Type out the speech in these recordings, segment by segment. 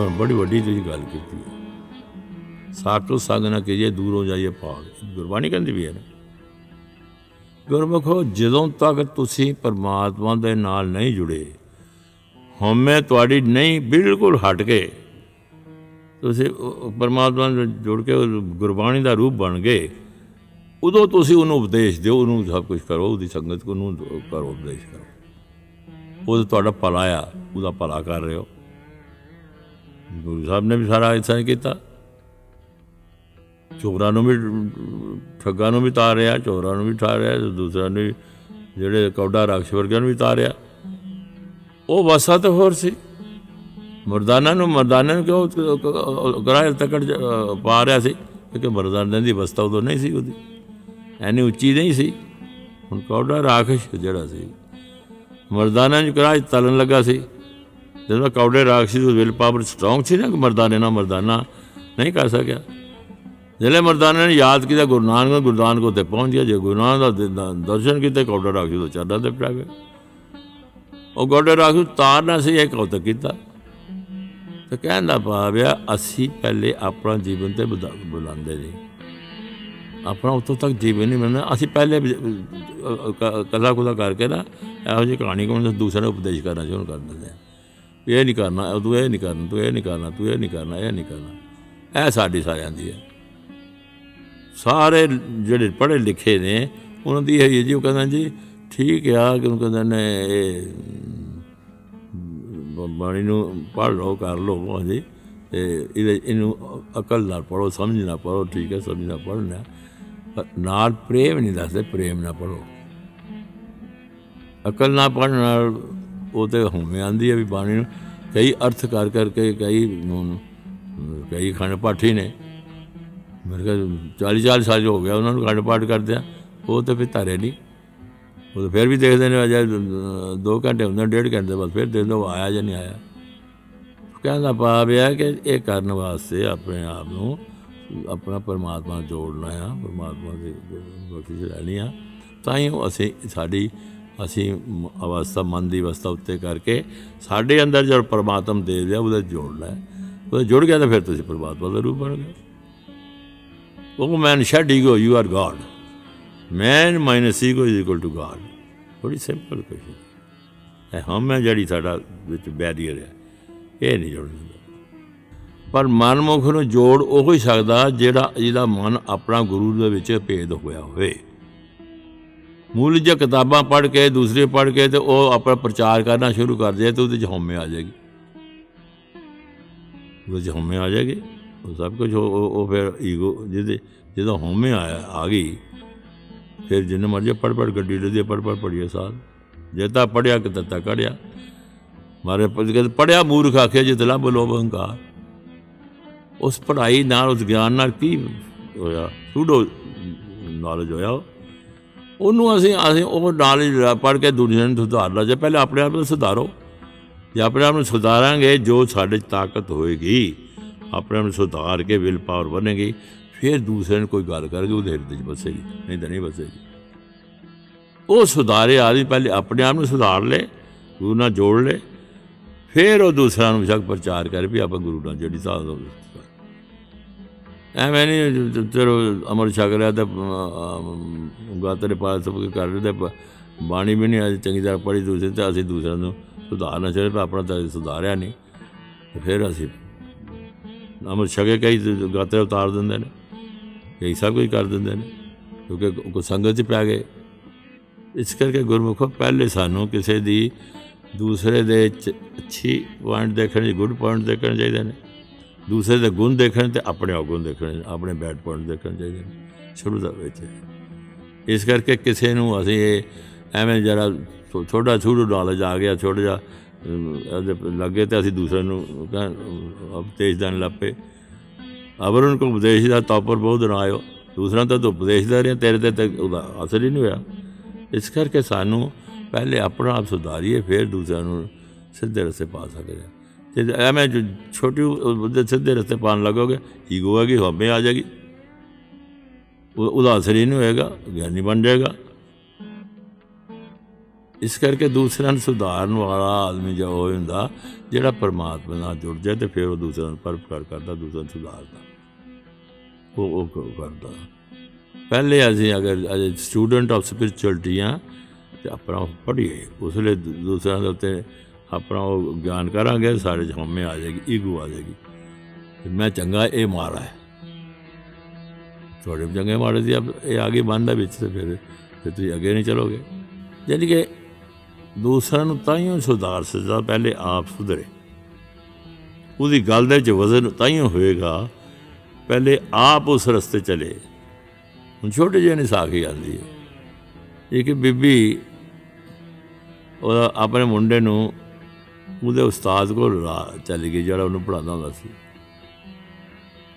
ਹੁਣ ਬੜੀ ਵੱਡੀ ਤੁਸੀਂ ਗੱਲ ਕੀਤੀ ਹੈ। ਸਾਕਲ ਸੰਗ ਨਾ ਕੀਜੇ, ਦੂਰ ਹੋ ਜਾਈਏ ਭਾਗ। ਗੁਰਬਾਣੀ ਕਹਿੰਦੀ ਵੀ ਹੈ ਨਾ। ਗੁਰਮੁਖੋ, ਜਦੋਂ ਤੱਕ ਤੁਸੀਂ ਪਰਮਾਤਮਾ ਦੇ ਨਾਲ ਨਹੀਂ ਜੁੜੇ, ਹਉਮੈ ਤੁਹਾਡੀ ਨਹੀਂ ਬਿਲਕੁਲ ਹਟ ਕੇ, ਤੁਸੀਂ ਉਹ- ਉਹ ਪਰਮਾਤਮਾ ਨਾਲ ਜੁੜ ਕੇ ਉਹ ਗੁਰਬਾਣੀ ਦਾ ਰੂਪ ਬਣ ਗਏ, ਉਦੋਂ ਤੁਸੀਂ ਉਹਨੂੰ ਉਪਦੇਸ਼ ਦਿਓ, ਉਹਨੂੰ ਸਭ ਕੁਝ ਕਰੋ, ਉਹਦੀ ਸੰਗਤ ਕੋ ਨੂੰ ਕਰੋ, ਉਪਦੇਸ਼ ਕਰੋ। ਉਹ ਤੁਹਾਡਾ ਭਲਾ ਆ, ਉਹਦਾ ਭਲਾ ਕਰ ਰਹੇ ਹੋ। ਗੁਰੂ ਸਾਹਿਬ ਨੇ ਵੀ ਸਾਰਾ ਇਨਸਾਨ ਹੀ ਕੀਤਾ। ਚੋਰਾਂ ਨੂੰ ਵੀ, ਠੱਗਾਂ ਨੂੰ ਵੀ ਤਾਰਿਆ, ਚੋਰਾਂ ਨੂੰ ਵੀ ਤਾਰਿਆ ਤੇ ਦੂਸਰਾ ਨੂੰ ਵੀ ਜਿਹੜੇ ਕੌਡਾ ਰਾਖਸ਼ ਵਰਗਿਆਂ ਨੂੰ ਵੀ ਤਾਰਿਆ। ਉਹ ਵਸਾ ਤੇ ਹੋਰ ਸੀ। ਮਰਦਾਨਾ ਨੂੰ, ਮਰਦਾਨੇ ਨੂੰ ਕਿਉਂ ਗਰਾਇਲ ਤੱਕੜ ਪਾ ਰਿਹਾ ਸੀ? ਕਿਉਂਕਿ ਮਰਦਾਨੇ ਦੀ ਵਸਤਾ ਉਦੋਂ ਨਹੀਂ ਸੀ ਉਹਦੀ। ਐਨੀ ਉੱਚੀ ਨਹੀਂ ਸੀ। ਹੁਣ ਕੌਡਾ ਰਾਖਸ਼ ਜਿਹੜਾ ਸੀ। ਮਰਦਾਨਾ ਨੂੰ ਕਰਾਜ ਤਲਣ ਲੱਗਾ ਸੀ। ਜਦੋਂ ਕੌਡੇ ਰਾਖਸ਼ ਦੀ ਵਿਲ ਪਾਵਰ ਸਟਰੋਂਗ ਸੀ ਨਾ, ਕਿ ਮਰਦਾਨੇ ਨਾਲ ਮਰਦਾਨਾ ਨਹੀਂ ਕਰ ਸਕਿਆ। ਜਿਹੜੇ ਮਰਦਾਨੇ ਨੇ ਯਾਦ ਕੀਤਾ, ਗੁਰੂ ਨਾਨਕ ਗੁਰੂ ਨਾਨਕ ਉੱਤੇ ਪਹੁੰਚ ਗਿਆ। ਜੇ ਗੁਰੂ ਨਾਨਕ ਦਾ ਦ- ਦਰਸ਼ਨ ਕੀਤੇ ਕੌਡਾ ਰਾਖਸ਼ ਤੋਂ ਚਰਨਾਂ ਤੇ ਪੈ ਗਏ। ਉਹ ਕੌਡੇ ਰਾਖਸ਼ ਤਾਰਨਾ ਸੀ, ਇਹ ਕੌਤਕ ਕੀਤਾ। ਤੇ ਕਹਿੰਦਾ ਭਾਵਿਆ ਅਸੀਂ ਪਹਿਲੇ ਆਪਣਾ ਜੀਵਨ ਤੇ ਬੁਲਾ- ਬੁਲਾਉਂਦੇ ਨਹੀਂ ਆਪਣਾ ਉਤੋਂ ਤੱਕ ਜੀਵਨ ਨਹੀਂ ਮਿਲਣਾ ਅਸੀਂ ਪਹਿਲੇ ਕੱਲਾ ਕੁਲਾ ਕਰਕੇ ਨਾ, ਇਹੋ ਜਿਹੀ ਕਹਾਣੀ ਕੋਲ ਦੂਸਰੇ ਨੂੰ ਉਪਦੇਸ਼ ਕਰਨਾ ਸ਼ੁਰੂ ਕਰ ਦਿੰਦੇ ਆ। ਵੀ ਇਹ ਨਹੀਂ ਕਰਨਾ, ਤੂੰ ਇਹ ਨਹੀਂ ਕਰਨਾ, ਤੂੰ ਇਹ ਨਹੀਂ ਕਰਨਾ, ਤੂੰ ਇਹ ਨਹੀਂ ਕਰਨਾ, ਇਹ ਨਹੀਂ ਕਰਨਾ। ਇਹ ਸਾਡੀ ਸਾਰਿਆਂ ਦੀ ਹੈ। ਸਾਰੇ ਜਿਹੜੇ ਪੜ੍ਹੇ ਲਿਖੇ ਨੇ, ਉਹਨਾਂ ਦੀ ਇਹ ਜੀ, ਉਹ ਕਹਿੰਦਾ ਜੀ, ਠੀਕ ਆ, ਕਿ ਉਹ ਕਹਿੰਦੇ ਨੇ, ਇਹ ਬ- ਬਾਣੀ ਨੂੰ ਪੜ੍ਹ ਲਓ, ਕਰ ਲਓ ਹਾਂਜੀ ਤੇ ਇਹਦੇ, ਇਹਨੂੰ ਅਕਲ ਨਾਲ ਪੜੋ ਸਮਝ ਨਾਲ ਪੜੋ ਠੀਕ ਹੈ, ਸਮਝ ਨਾਲ ਪੜ੍ਹਨਾ। ਪਰ ਨਾਲ ਪ੍ਰੇਮ ਨਹੀਂ ਦੱਸਦੇ, ਪ੍ਰੇਮ ਨਾਲ ਪੜੋ ਅਕਲ ਨਾਲ ਪੜ੍ਹਨ ਨਾਲ ਉਹ ਤੇ ਹੁਮੇ ਆਂਦੀ ਹੈ ਵੀ ਬਾਣੀ ਨੂੰ ਕਈ ਅਰਥ ਕਰ ਕਰਕੇ ਕਈ ਨੂੰ ਕਈ ਖੰਡ ਪਾਠੀ ਨੇ। ਮੇਰੇ ਕੋਲ 40 40 ਸਾਲ ਹੋ ਗਿਆ, ਉਹਨਾਂ ਨੂੰ ਖੰਡ ਪਾਠ ਕਰਦੇ ਆ। ਉਹ ਤਾਂ ਫਿਰ ਧਾਰੇ ਨਹੀਂ। ਉਹ ਤਾਂ ਫਿਰ ਵੀ ਦੇਖਦੇ ਨੇ, ਅਜੇ 2 ਘੰਟੇ ਹੁੰਦੇ ਡੇਢ ਘੰਟੇ ਬਾਅਦ ਫਿਰ ਦੇਖਦੇ ਉਹ ਆਇਆ ਜਾਂ ਨਹੀਂ ਆਇਆ। ਕਹਿੰਦਾ ਭਾਵ ਇਹ ਹੈ ਕਿ ਇਹ ਕਰਨ ਵਾਸਤੇ ਆਪਣੇ ਆਪ ਨੂੰ ਆਪਣਾ ਪਰਮਾਤਮਾ ਨਾਲ ਜੋੜਨਾ ਆ, ਪਰਮਾਤਮਾ ਦੀ ਬਖਸ਼ਿਸ਼ ਲੈਣੀ ਆ। ਤਾਂ ਹੀ ਉਹ ਅਸੀਂ ਸਾਡੀ ਅਸੀਂ ਮ- ਅਵਸਥਾ, ਮਨ ਦੀ ਅਵਸਥਾ ਉੱਤੇ ਕਰਕੇ ਸਾਡੇ ਅੰਦਰ ਜਦ ਪਰਮਾਤਮਾ ਦੇ ਦਿਆ ਉਹਦਾ ਜੋੜਨਾ ਹੈ। ਉਹ ਜੁੜ ਗਿਆ ਤਾਂ ਫਿਰ ਤੁਸੀਂ ਪਰਮਾਤਮਾ ਦਾ ਰੂਪ ਬਣ ਗਏ। ਉਹ man shed ego you are God man minus ego is equal to God ਬੜੀ ਸਿੰਪਲ ਕੁਐਸਚਨ ਹੈ ਹਮ ਹੈ ਜਿਹੜੀ ਸਾਡਾ ਵਿੱਚ ਬੈਰੀਅਰ ਹੈ। ਇਹ ਨਹੀਂ ਜੁੜਨਾ ਪਰ ਮਨਮੁਖ ਨੂੰ ਜੋੜ ਉਹ ਹੀ ਸਕਦਾ ਜਿਹੜਾ, ਜਿਹਦਾ ਮਨ ਆਪਣਾ ਗੁਰੂ ਦੇ ਵਿੱਚ ਭੇਦ ਹੋਇਆ ਹੋਵੇ। ਮੂਲ ਜੇ ਕਿਤਾਬਾਂ ਪੜ੍ਹ ਕੇ, ਦੂਸਰੇ ਪੜ੍ਹ ਕੇ ਤੇ ਉਹ ਆਪਣਾ ਪ੍ਰਚਾਰ ਕਰਨਾ ਸ਼ੁਰੂ ਕਰ ਦੇ ਤੇ ਉਹਦੇ ਚ ਹਉਮੈ ਆ ਜਾਏਗੀ। ਉਹਦੇ ਚ ਹਉਮੈ ਆ ਜਾਏਗੀ। ਉਹ ਸਭ ਕੁਝ ਉਹ- ਉਹ ਉਹ ਫਿਰ ਈਗੋ ਜਿਹਦੇ ਜਦੋਂ ਹਉਮੈ ਆਇਆ, ਆ ਗਈ, ਫਿਰ ਜਿੰਨੇ ਮਰਜ਼ੀ ਪੜ੍ਹ ਪੜ੍ਹ, ਗੱਡੀ ਦੇ ਪੜ੍ਹ ਪੜ੍ਹ, ਪੜ੍ਹੀਏ ਸਾਲ। ਜੇ ਤਾਂ ਪੜਿਆ ਕਿ ਤੱਤਾ ਕੜਿਆ ਮਾਰੇ ਪਦ ਪੜਿਆ ਮੂਰਖ ਆਖਿਆ ਜਿਤ ਲੱਭ ਲੋਭ ਹੰਕਾਰ ਉਸ ਪੜ੍ਹਾਈ ਨਾਲ, ਉਸ ਗਿਆਨ ਨਾਲ ਕੀ ਹੋਇਆ? ਸੂਡੋ ਨੌਲੇਜ ਹੋਇਆ ਉਹ। ਉਹਨੂੰ ਅਸੀਂ ਅਸੀਂ ਉਹ ਨੌਲੇਜ ਪੜ੍ਹ ਕੇ ਦੁਨੀਆ ਨੂੰ ਸੁਧਾਰਨਾ ਜੇ ਪਹਿਲੇ ਆਪਣੇ ਆਪ ਨੂੰ ਸੁਧਾਰੋ। ਜੇ ਆਪਣੇ ਆਪ ਨੂੰ ਸੁਧਾਰਾਂਗੇ, ਜੋ ਸਾਡੇ 'ਚ ਤਾਕਤ ਹੋਏਗੀ, ਆਪਣੇ ਆਪ ਨੂੰ ਸੁਧਾਰ ਕੇ ਵਿਲ ਪਾਵਰ ਬਣੇਗੀ, ਫਿਰ ਦੂਸਰੇ ਨੂੰ ਕੋਈ ਗੱਲ ਕਰਗੇ, ਉਹਦੇ ਹਿਰਦੇ 'ਚ ਬਸੇਗੀ, ਨਹੀਂ ਤਾਂ ਨਹੀਂ ਬਸੇਗੀ। ਉਹ ਸੁਧਾਰੇ ਆਦਮੀ ਪਹਿਲੇ ਆਪਣੇ ਆਪ ਨੂੰ ਸੁਧਾਰ ਲੈ, ਗੁਰੂ ਨਾਲ ਜੋੜ ਲੈ, ਫਿਰ ਉਹ ਦੂਸਰਿਆਂ ਨੂੰ ਸ਼ੱਕ ਪ੍ਰਚਾਰ ਕਰ ਵੀ ਆਪਾਂ ਗੁਰੂ ਨਾਲ ਜਿਹੜੀ ਸਾਧ ਐਵੇਂ ਨਹੀਂ ਤੇਰੋ ਅਮਰ ਛਕ ਲਿਆ ਤੇ ਗਾਤਰੇ ਦੇ ਪਾਸ ਸਭ ਕੁਝ ਕਰ ਰਹੇ ਤੇ ਪ- ਬਾਣੀ ਵੀ ਨਹੀਂ ਅੱਜ ਚੰਗੀ ਤਰ੍ਹਾਂ ਪੜ੍ਹੀ ਦੂਸਰੇ ਤੇ ਅਸੀਂ ਦੂਸਰਿਆਂ ਨੂੰ ਸੁਧਾਰਨਾ ਚਾਹੀਦਾ ਪਰ ਆਪਣਾ ਤਾਂ ਸੁਧਾਰਿਆ ਨਹੀਂ ਤੇ ਫਿਰ ਅਸੀਂ ਅਮਰ ਛਕੇ ਕਈ ਗਾਤਰੇ ਉਤਾਰ ਦਿੰਦੇ ਨੇ, ਕਈ ਸਭ ਕੁਝ ਕਰ ਦਿੰਦੇ ਨੇ, ਕਿਉਂਕਿ ਕੋ ਸੰਗਤ 'ਚ ਪੈ ਗਏ। ਇਸ ਕਰਕੇ ਗੁਰਮੁਖੋ ਪਹਿਲੇ ਸਾਨੂੰ ਕਿਸੇ ਦੀ ਦੂਸਰੇ ਦੇ ਚ- ਅੱਛੀ ਪੁਆਇੰਟ ਦੇਖਣੇ ਗੁੱਡ ਪੁਆਇੰਟ ਦੇਖਣੇ ਚਾਹੀਦੇ ਨੇ। ਦੂਸਰੇ ਦੇ ਗੁਣ ਦੇਖਣੇ ਤੇ ਆਪਣੇ ਔਗੁਣ ਦੇਖਣੇ ਆਪਣੇ ਬੈਡ ਪੁਆਇੰਟ ਦੇਖਣੇ ਚਾਹੀਦੇ ਨੇ। ਸ਼ੁਰੂ ਦਾ ਵਿੱਚ। ਇਸ ਕਰਕੇ ਕਿਸੇ ਨੂੰ ਅਸੀਂ ਇਹ ਐਵੇਂ ਜਰਾ ਛੋਟਾ ਛੋਟੂ ਨੌਲੇਜ ਆ ਗਿਆ ਛੋਟਾ ਜਿਹਾ ਅਮ, ਇਹਦੇ ਲੱਗੇ ਤੇ ਅਸੀਂ ਦੂਸਰੇ ਨੂੰ ਕਹਿ- ਉਪਦੇਸ਼ ਦੇਣ ਲੱਪੇ ਅਬਰ ਉਹਨਾਂ ਕੋ ਉਪਦੇਸ਼ ਦਾ ਤੌਪਰ ਬਹੁਤ ਨਾ ਆਇਓ। ਦੂਸਰਾ ਤਾਂ ਤੂੰ ਉਪਦੇਸ਼ ਦੇ ਰਿਹਾ ਤੇਰੇ ਤੇ ਤਾਂ ਉਹਦਾ ਅਸਰ ਹੀ ਨਹੀਂ ਹੋਇਆ। ਇਸ ਕਰਕੇ ਸਾਨੂੰ ਪਹਿਲੇ ਆਪਣਾ ਆਪ ਸੁਧਾਰੀਏ ਫਿਰ ਦੂਸਰਿਆਂ ਨੂੰ ਸਿੱਧੇ ਰਸਤੇ ਪਾ ਸਕਦੇ ਹਾਂ ਤੇ ਐਵੇਂ ਜੋ ਛੋਟੀ ਉਹਦੇ ਸਿੱਧੇ ਰਸਤੇ ਪਾਣ ਲੱਗੋਗੇ, ਈਗੋ ਆ ਗਈ ਹਮੇ ਆ ਜਾਏਗੀ। ਉਹ- ਉਹਦਾ ਅਸਰ ਹੀ ਨਹੀਂ ਹੋਏਗਾ, ਗਿਆਨੀ ਬਣ ਜਾਏਗਾ। ਇਸ ਕਰਕੇ ਦੂਸਰਿਆਂ ਨੂੰ ਸੁਧਾਰਨ ਵਾਲਾ ਆਦਮੀ ਜੋ ਉਹ ਹੁੰਦਾ, ਜਿਹੜਾ ਪਰਮਾਤਮਾ ਨਾਲ ਜੁੜ ਜਾਏ ਤੇ ਫਿਰ ਉਹ ਦੂਸਰਿਆਂ ਨੂੰ ਪਰਪਕਾਰ ਕਰਦਾ, ਦੂਸਰਿਆਂ ਨੂੰ ਸੁਧਾਰਦਾ। ਉਹ ਉਹ ਕ- ਕਰਦਾ। ਪਹਿਲੇ ਅਸੀਂ ਅਗਰ, ਅਜੇ ਸਟੂਡੈਂਟ ਆਫ ਸਪਿਰਚੁਅਲਿਟੀ ਆ, ਤੇ ਆਪਣਾ ਪੜ੍ਹੀਏ ਉਸ ਲਈ ਦੂ- ਦੂਸਰਿਆਂ ਦੇ ਉੱਤੇ ਆਪਣਾ ਉਹ ਗਿਆਨ ਕਰਾਂਗੇ, ਸਾਡੇ ਚ ਹਉਮੈ ਆ ਜਾਏਗੀ, ਈਗੋ ਆ ਜਾਏਗੀ। ਵੀ ਮੈਂ ਚੰਗਾ ਇਹ ਮਾੜਾ ਹੈ। ਤੁਹਾਡੇ ਵੀ ਚੰਗੇ ਮਾੜੇ ਦੀ ਇਹ ਆਗੇ ਬੰਦਾ ਵਿੱਚ ਤੇ ਫਿਰ ਫਿਰ ਤੁਸੀਂ ਅੱਗੇ ਨਹੀਂ ਚਲੋਗੇ। ਯਾਨੀ ਕਿ ਦੂਸਰਿਆਂ ਨੂੰ ਤਾਈਓ ਸੁਧਾਰ ਸਕਦਾ ਪਹਿਲੇ ਆਪ ਸੁਧਰੇ। ਉਹਦੀ ਗੱਲ ਦੇ ਚ ਵਜ਼ਨ ਤਾਈਓ ਹੋਏਗਾ, ਪਹਿਲੇ ਆਪ ਉਸ ਰਸਤੇ ਚਲੇ। ਹੁਣ ਛੋਟੇ ਜਿਹੇ ਨੇ ਸਾਖੀ ਆਉਂਦੀ ਹੈ। ਇੱਕ ਬੀਬੀ ਉਹ ਆਪਣੇ ਮੁੰਡੇ ਨੂੰ ਉਹਦੇ ਉਸਤਾਦ ਕੋਲ ਰਾ- ਚਲੀ ਗਈ ਜਿਹੜਾ ਉਹਨੂੰ ਪੜਾਉਂਦਾ ਹੁੰਦਾ ਸੀ।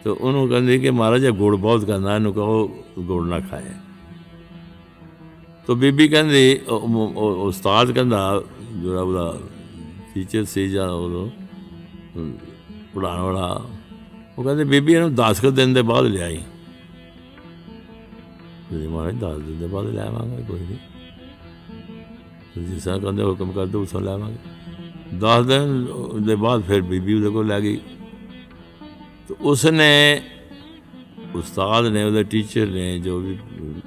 ਤੇ ਉਹਨੂੰ ਕਹਿੰਦੀ ਕਿ ਮਹਾਰਾਜ, ਇਹ ਗੁੜ ਬਹੁਤ ਕਹਿੰਦਾ ਇਹਨੂੰ ਕਹੋ ਗੁੜ ਨਾ ਖਾਏ। ਤੋ ਬੀਬੀ ਕਹਿੰਦੀ, ਉਹ- ਉਹ ਉਹ ਉਸਤਾਦ ਕਹਿੰਦਾ, ਜਿਹੜਾ ਉਹਦਾ ਟੀਚਰ ਸੀ ਜਾਂ ਉਹ ਪੜਾਉਣ ਵਾਲਾ, ਉਹ ਕਹਿੰਦੇ, ਬੀਬੀ ਇਹਨੂੰ 10 ਕੁ ਦਿਨ ਦੇ ਬਾਅਦ ਲਿਆਈ। ਜੀ ਮਹਾਰਾਜ 10 ਦਿਨ ਦੇ ਬਾਅਦ ਲੈ ਆਵਾਂਗੇ, ਕੋਈ ਨਹੀਂ। ਤੁਸੀਂ ਜਿਸ ਤਰ੍ਹਾਂ ਕਹਿੰਦੇ, ਹੁਕਮ ਕਰਦੇ ਉਸ ਤਰ੍ਹਾਂ ਲੈ ਆਵਾਂਗੇ। 10 ਦਿਨ ਦੇ ਬਾਅਦ ਫਿਰ ਬੀਬੀ ਉਹਦੇ ਕੋਲ ਲੈ ਗਈ। ਤੇ ਉਸਨੇ, ਉਸਤਾਦ ਨੇ, ਉਹਦੇ ਟੀਚਰ ਨੇ, ਜੋ ਵੀ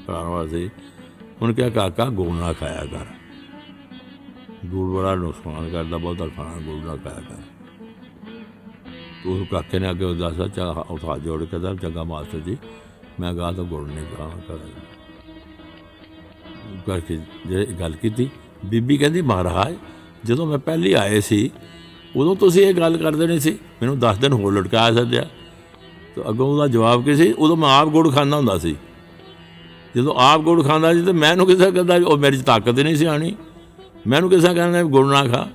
ਪੜਾਉਣ ਵਾਲਾ ਸੀ ਉਹਨੇ ਕਿਹਾ, ਕਾਕਾ, ਗੁੜ ਨਾ ਖਾਇਆ ਕਰ। ਗੁੜ ਬੜਾ ਨੁਕਸਾਨ ਕਰਦਾ, ਬਹੁਤਾ ਖਾਣਾ ਗੁੜ ਨਾ ਖਾਇਆ ਕਰ। ਤੇ ਉਹ ਕਾਕੇ ਨੇ ਅੱਗੇ ਉਹ ਦੱਸਿਆ ਚਾ ਉਠਾ ਜੋੜ ਕੇ ਦਾ ਚੰਗਾ ਮਾਸਟਰ ਜੀ, ਮੈਂ ਕਹਾ, ਤਾਂ ਗੁੜ ਨਹੀਂ ਖਾਣਾ, ਕਰ। ਕਰਕੇ ਜੇ ਗੱਲ ਕੀਤੀ, ਬੀਬੀ ਕਹਿੰਦੀ, ਮਹਾਰਾਜ ਜਦੋਂ ਮੈਂ ਪਹਿਲੀ ਆਏ ਸੀ, ਉਦੋਂ ਤੁਸੀਂ ਇਹ ਗੱਲ ਕਰਦੇ ਨਹੀਂ ਸੀ, ਮੈਨੂੰ 10 ਦਿਨ ਹੋਰ ਲਟਕਾਇਆ ਸੱਦਿਆ ਤੇ ਅੱਗੋਂ ਉਹਦਾ ਜਵਾਬ ਕੀ ਸੀ? ਉਦੋਂ ਮੈਂ ਆਪ ਗੁੜ ਖਾਂਦਾ ਹੁੰਦਾ ਸੀ। ਜਦੋਂ ਆਪ ਗੁੜ ਖਾਂਦਾ ਸੀ, ਤੇ ਮੈਨੂੰ ਕਿਸੇ ਕਹਿੰਦਾ ਉਹ ਮੇਰੀ 'ਚ ਤਾਕਤ ਹੀ ਨਹੀਂ ਸੀ ਆਣੀ ਮੈਨੂੰ ਕਿਸੇ ਕਹਿੰਦਾ ਵੀ ਗੁੜ ਨਾ ਖਾ।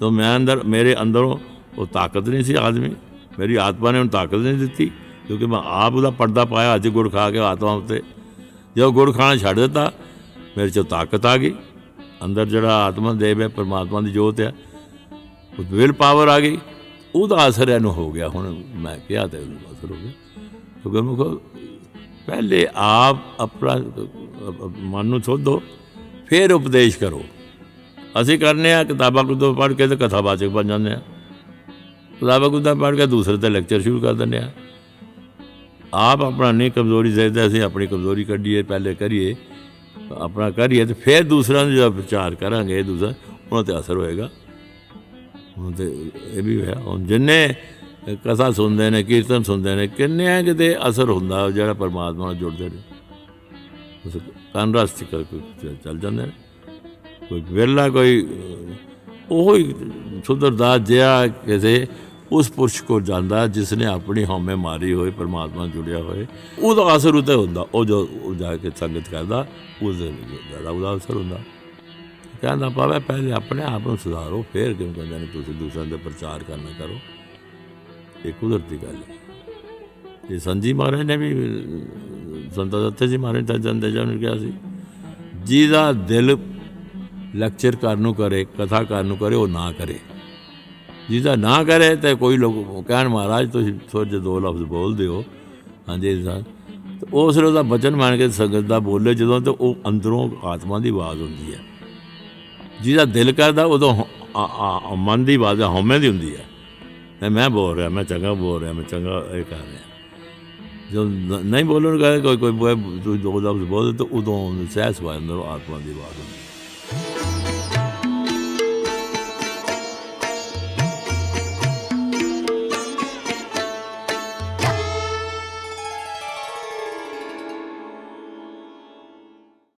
ਤਾਂ ਮੈਂ ਅੰਦਰ, ਮੇਰੇ ਅੰਦਰੋਂ ਉਹ ਤਾਕਤ ਨਹੀਂ ਸੀ ਆਦਮੀ। ਮੇਰੀ ਆਤਮਾ ਨੇ ਉਹਨੂੰ ਤਾਕਤ ਨਹੀਂ ਦਿੱਤੀ, ਕਿਉਂਕਿ ਮੈਂ ਆਪ ਉਹਦਾ ਪਰਦਾ ਪਾਇਆ, ਅੱਜ ਗੁੜ ਖਾ ਕੇ ਆਤਮਾ ਉੱਤੇ। ਜਦੋਂ ਗੁੜ ਖਾਣਾ ਛੱਡ ਦਿੱਤਾ, ਮੇਰੇ 'ਚ ਤਾਕਤ ਆ ਗਈ। ਅੰਦਰ ਜਿਹੜਾ ਆਤਮਾ ਦੇਵ ਹੈ, ਪਰਮਾਤਮਾ ਦੀ ਜੋਤ ਹੈ ਉਹ ਵਿਲ ਪਾਵਰ ਆ ਗਈ। ਉਹਦਾ ਅਸਰ ਇਹਨੂੰ ਹੋ ਗਿਆ। ਹੁਣ ਮੈਂ ਕਿਹਾ ਤੇ ਉਹਨੂੰ ਅਸਰ ਹੋ ਗਿਆ। ਕਿਉਂਕਿ ਗੁਰਮੁਖੋ, ਪਹਿਲੇ ਆਪ ਆਪਣਾ, ਮਨ ਨੂੰ ਸੋਧੋ, ਫਿਰ ਉਪਦੇਸ਼ ਕਰੋ। ਅਸੀਂ ਕਰਨੇ ਆ, ਕਿਤਾਬਾਂ ਕੁਤਾਬਾਂ ਪੜ੍ਹ ਕੇ ਤੇ ਕਥਾਵਾਚਕ ਬਣ ਜਾਂਦੇ ਆ। ਕਿਤਾਬਾਂ ਕੁਤਾਬਾਂ ਪੜ੍ਹ ਕੇ ਦੂਸਰੇ ਤੇ ਲੈਕਚਰ ਸ਼ੁਰੂ ਕਰ ਦਿੰਦੇ ਆ। ਆਪ ਆਪਣਾ ਨਹੀਂ, ਕਮਜ਼ੋਰੀ ਦੇਖਦੇ ਅਸੀਂ ਆਪਣੀ ਕਮਜ਼ੋਰੀ ਕੱਢੀਏ, ਪਹਿਲੇ ਕਰੀਏ। ਆਪਣਾ ਕਰੀਏ ਤੇ ਫਿਰ ਦੂਸਰਿਆਂ ਨੂੰ ਜਦੋਂ ਵਿਚਾਰ ਕਰਾਂਗੇ ਦੂਸਰਾ, ਉਹਨਾਂ ਤੇ ਅਸਰ ਹੋਏਗਾ। ਹੁਣ ਤੇ ਇਹ ਵੀ ਹੋਇਆ। ਹੁਣ ਜਿੰਨੇ ਕਥਾ ਸੁਣਦੇ ਨੇ, ਕੀਰਤਨ ਸੁਣਦੇ ਨੇ ਕਿੰਨੇ ਕਿਤੇ ਅਸਰ ਹੁੰਦਾ ਜਿਹੜਾ ਪਰਮਾਤਮਾ ਨਾਲ ਜੁੜਦੇ ਨੇ। ਉਸ ਕੰਨ ਰਸਤੀ ਕਰ ਚੱਲ ਜਾਂਦੇ ਨੇ। ਕੋਈ ਵਿਰਲਾ, ਕੋਈ ਉਹ ਹੀ ਸੁੰਦਰਦਾਸ ਜਿਹਾ ਕਿਸੇ ਉਸ ਪੁਰਸ਼ ਕੋ ਜਾਂਦਾ ਜਿਸ ਨੇ ਆਪਣੀ ਹਉਮੈ ਮਾਰੀ ਹੋਈ, ਪਰਮਾਤਮਾ ਨਾਲ ਜੁੜਿਆ ਹੋਏ। ਉਹਦਾ ਅਸਰ ਉਤੇ ਹੁੰਦਾ। ਉਹ ਜੋ ਉਹ ਜਾ ਕੇ ਸੰਗਤ ਕਰਦਾ, ਉਹਦੇ ਜ਼ਿਆਦਾ ਉਹਦਾ ਅਸਰ ਹੁੰਦਾ। ਕਹਿੰਦਾ ਪਾਵੇ ਪਹਿਲੇ ਆਪਣੇ ਆਪ ਨੂੰ ਸੁਧਾਰੋ, ਫਿਰ ਕਿਉਂ ਕਹਿੰਦੇ ਨੇ ਤੁਸੀਂ ਦੂਸਰਿਆਂ ਦੇ ਪ੍ਰਚਾਰ ਕਰਨਾ ਕਰੋ। ਇਹ ਕੁਦਰਤੀ ਗੱਲ ਹੈ। ਇਹ ਸੰਜੀ ਮਹਾਰਾਜ ਨੇ ਵੀ, ਸੰਤ ਦੱਤੇ ਜੀ ਮਹਾਰਾਜ ਤਾਂ ਜੰਦੇ ਜਾਨ ਕਿਹਾ ਸੀ। ਜਿਹਦਾ ਦਿਲ ਲੈਕਚਰ ਕਰਨ ਨੂੰ ਕਰੇ, ਕਥਾ ਕਰਨ ਨੂੰ ਕਰੇ, ਉਹ ਨਾ ਕਰੇ। ਜਿਹਦਾ ਨਾ ਕਰੇ ਤੇ ਕੋਈ ਲੋਕ ਕਹਿਣ, ਮਹਾਰਾਜ, ਤੁਸੀਂ ਥੋੜੇ ਦੋ ਲਫ਼ਜ਼ ਬੋਲਦੇ ਹੋ ਹਾਂਜੀ ਸਰ ਤੇ ਉਸ ਵੇਲੇ ਦਾ ਬਚਨ ਮੰਨ ਕੇ ਸੰਗਤ ਦਾ ਬੋਲੇ, ਜਦੋਂ ਤੇ ਉਹ ਅੰਦਰੋਂ ਆਤਮਾ ਦੀ ਆਵਾਜ਼ ਹੁੰਦੀ ਹੈ। ਜਿਹਦਾ ਦਿਲ ਕਰਦਾ, ਉਦੋਂ ਆ- ਆ- ਮਨ ਦੀ ਆਵਾਜ਼, ਹਉਮੈ ਦੀ ਹੁੰਦੀ ਹੈ। ਮੈਂ ਮੈਂ ਬੋਲ ਰਿਹਾ, ਮੈਂ ਚੰਗਾ ਬੋਲ ਰਿਹਾ, ਮੈਂ ਚੰਗਾ ਇਹ ਕਰ ਰਿਹਾ। ਜੋ ਨਹੀਂ ਬੋਲਣ ਕਹੇ ਕੋਈ ਕੋਈ ਬੋਏ ਤੂੰ ਦੋ ਲਫ਼ਜ਼ ਬੋਲ ਤੇ ਉਦੋਂ ਸਹਿਸ ਵਾ ਅੰਦਰੋਂ ਆਤਮਾ ਦੀ ਆਵਾਜ਼ ਹੁੰਦੀ ਹੈ।